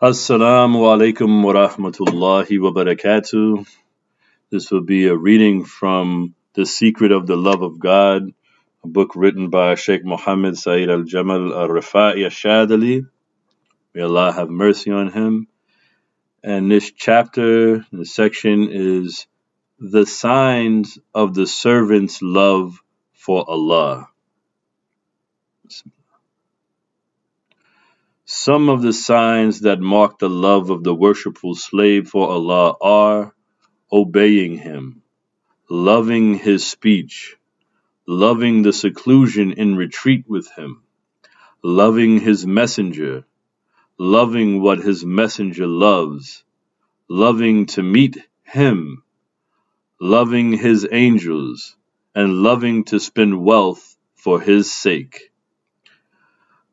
Assalamu alaikum wa rahmatullahi wa barakatuh. This will be a reading from The Secret of the Love of God, a book written by Sheikh Muhammad Saeed al Jamal al Rafai al Shadhili. May Allah have mercy on him. And this chapter, this section is The Signs of the Servant's Love for Allah. Some of the signs that mark the love of the worshipful slave for Allah are obeying Him, loving His speech, loving the seclusion in retreat with Him, loving His messenger, loving what His messenger loves, loving to meet Him, loving His angels, and loving to spend wealth for His sake.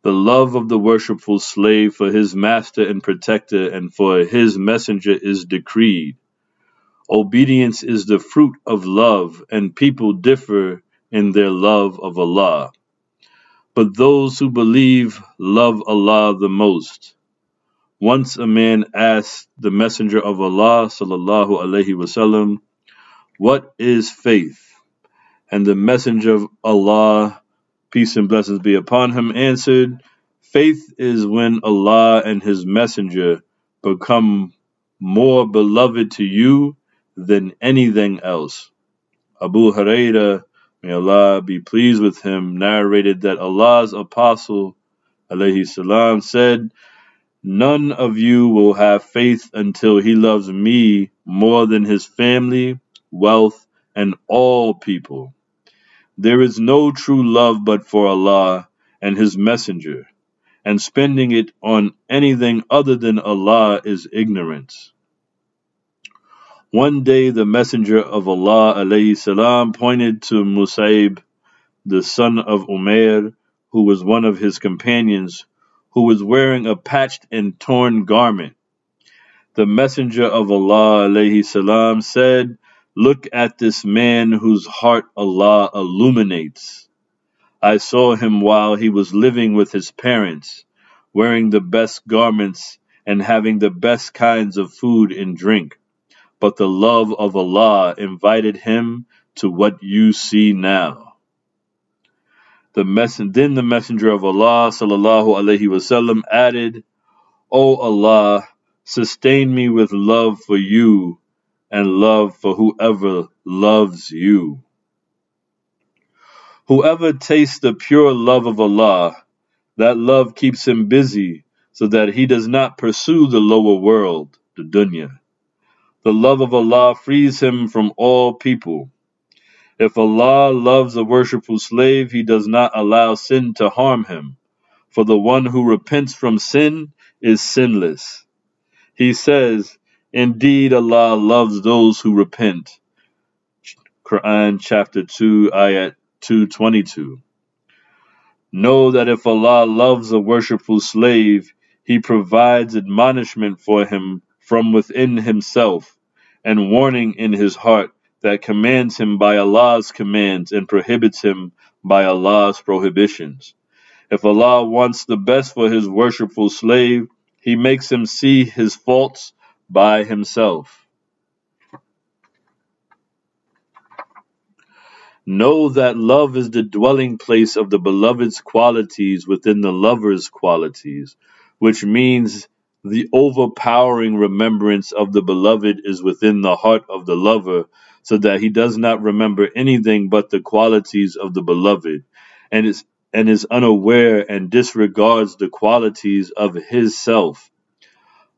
The love of the worshipful slave for his master and protector and for his messenger is decreed. Obedience is the fruit of love, and people differ in their love of Allah. But those who believe love Allah the most. Once a man asked the Messenger of Allah sallallahu alaihi wasallam, "What is faith?" And the Messenger of Allah peace and blessings be upon him, answered, Faith is when Allah and His Messenger become more beloved to you than anything else. Abu Huraira, may Allah be pleased with him, narrated that Allah's Apostle alayhi salam, said, None of you will have faith until he loves me more than his family, wealth, and all people. There is no true love but for Allah and His Messenger, and spending it on anything other than Allah is ignorance. One day the Messenger of Allah alayhi salam, pointed to Musaib, the son of Umair, who was one of his companions, who was wearing a patched and torn garment. The Messenger of Allah alayhi salam, said, Look at this man whose heart Allah illuminates. I saw him while he was living with his parents, wearing the best garments and having the best kinds of food and drink. But the love of Allah invited him to what you see now. The mess- then the Messenger of Allah sallallahu alaihi wasallam added, O Allah, sustain me with love for you and love for whoever loves you. Whoever tastes the pure love of Allah, that love keeps him busy so that he does not pursue the lower world, the dunya. The love of Allah frees him from all people. If Allah loves a worshipful slave, he does not allow sin to harm him, for the one who repents from sin is sinless. He says, Indeed, Allah loves those who repent. Quran chapter 2, ayat 222. Know that if Allah loves a worshipful slave, He provides admonishment for him from within Himself, and warning in his heart that commands him by Allah's commands and prohibits him by Allah's prohibitions. If Allah wants the best for His worshipful slave, He makes him see his faults by himself. Know that love is the dwelling place of the beloved's qualities within the lover's qualities, which means the overpowering remembrance of the beloved is within the heart of the lover, so that he does not remember anything but the qualities of the beloved, and is and is unaware and disregards the qualities of his self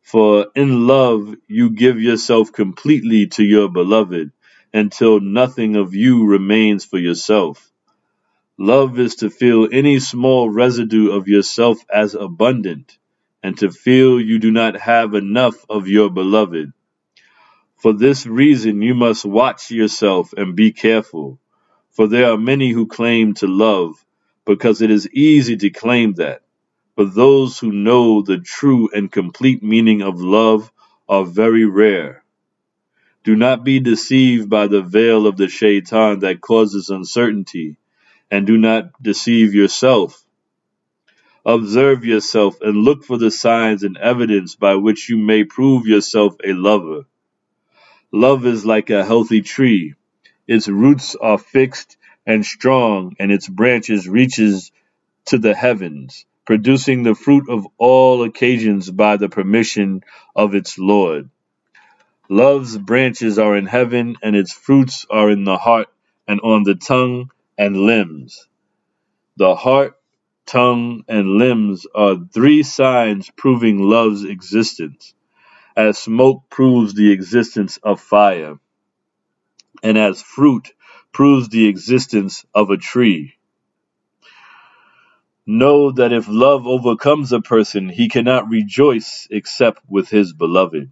for in love you give yourself completely to your beloved until nothing of you remains for yourself. Love is to feel any small residue of yourself as abundant, and to feel you do not have enough of your beloved. For this reason, you must watch yourself and be careful, for there are many who claim to love, because it is easy to claim that but those who know the true and complete meaning of love are very rare. Do not be deceived by the veil of the shaitan that causes uncertainty, and do not deceive yourself. Observe yourself and look for the signs and evidence by which you may prove yourself a lover. Love is like a healthy tree. Its roots are fixed and strong, and its branches reaches to the heavens, producing the fruit of all occasions by the permission of its Lord. Love's branches are in heaven, and its fruits are in the heart and on the tongue and limbs. The heart, tongue, and limbs are three signs proving love's existence, as smoke proves the existence of fire, and as fruit proves the existence of a tree. Know that if love overcomes a person, he cannot rejoice except with his beloved.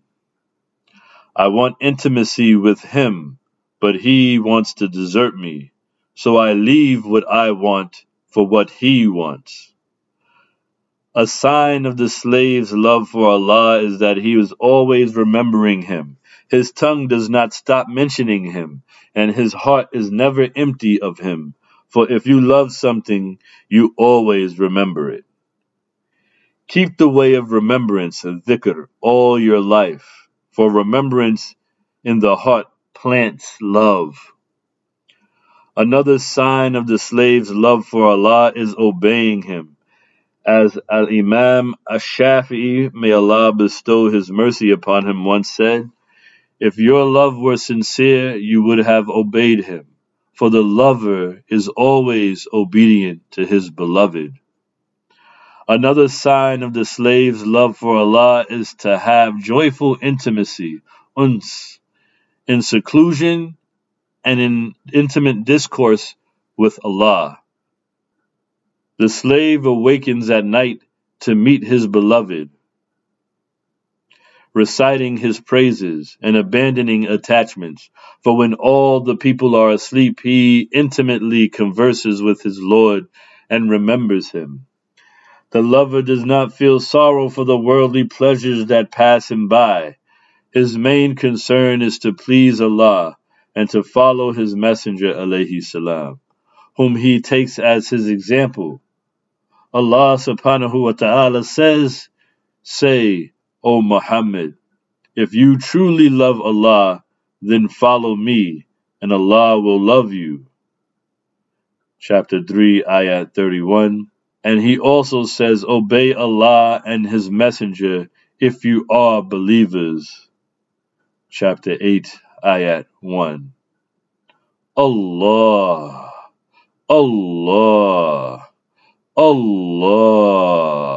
I want intimacy with him, but he wants to desert me, so I leave what I want for what he wants. A sign of the slave's love for Allah is that he is always remembering him. His tongue does not stop mentioning him, and his heart is never empty of him. For if you love something, you always remember it. Keep the way of remembrance and dhikr all your life, for remembrance in the heart plants love. Another sign of the slave's love for Allah is obeying Him. As Al Imam Ash-Shafi'i, may Allah bestow His mercy upon him, once said, If your love were sincere, you would have obeyed Him for the lover is always obedient to his beloved. Another sign of the slave's love for Allah is to have joyful intimacy, uns, in seclusion and in intimate discourse with Allah. The slave awakens at night to meet his beloved, reciting his praises and abandoning attachments. For when all the people are asleep, he intimately converses with his Lord and remembers him. The lover does not feel sorrow for the worldly pleasures that pass him by. His main concern is to please Allah and to follow his messenger alayhi salam, whom he takes as his example. Allah subhanahu wa ta'ala says, Say, O Muhammad, if you truly love Allah, then follow me, and Allah will love you. Chapter 3, Ayat 31. And he also says, Obey Allah and His Messenger if you are believers. Chapter 8, Ayat 1. Allah, Allah, Allah.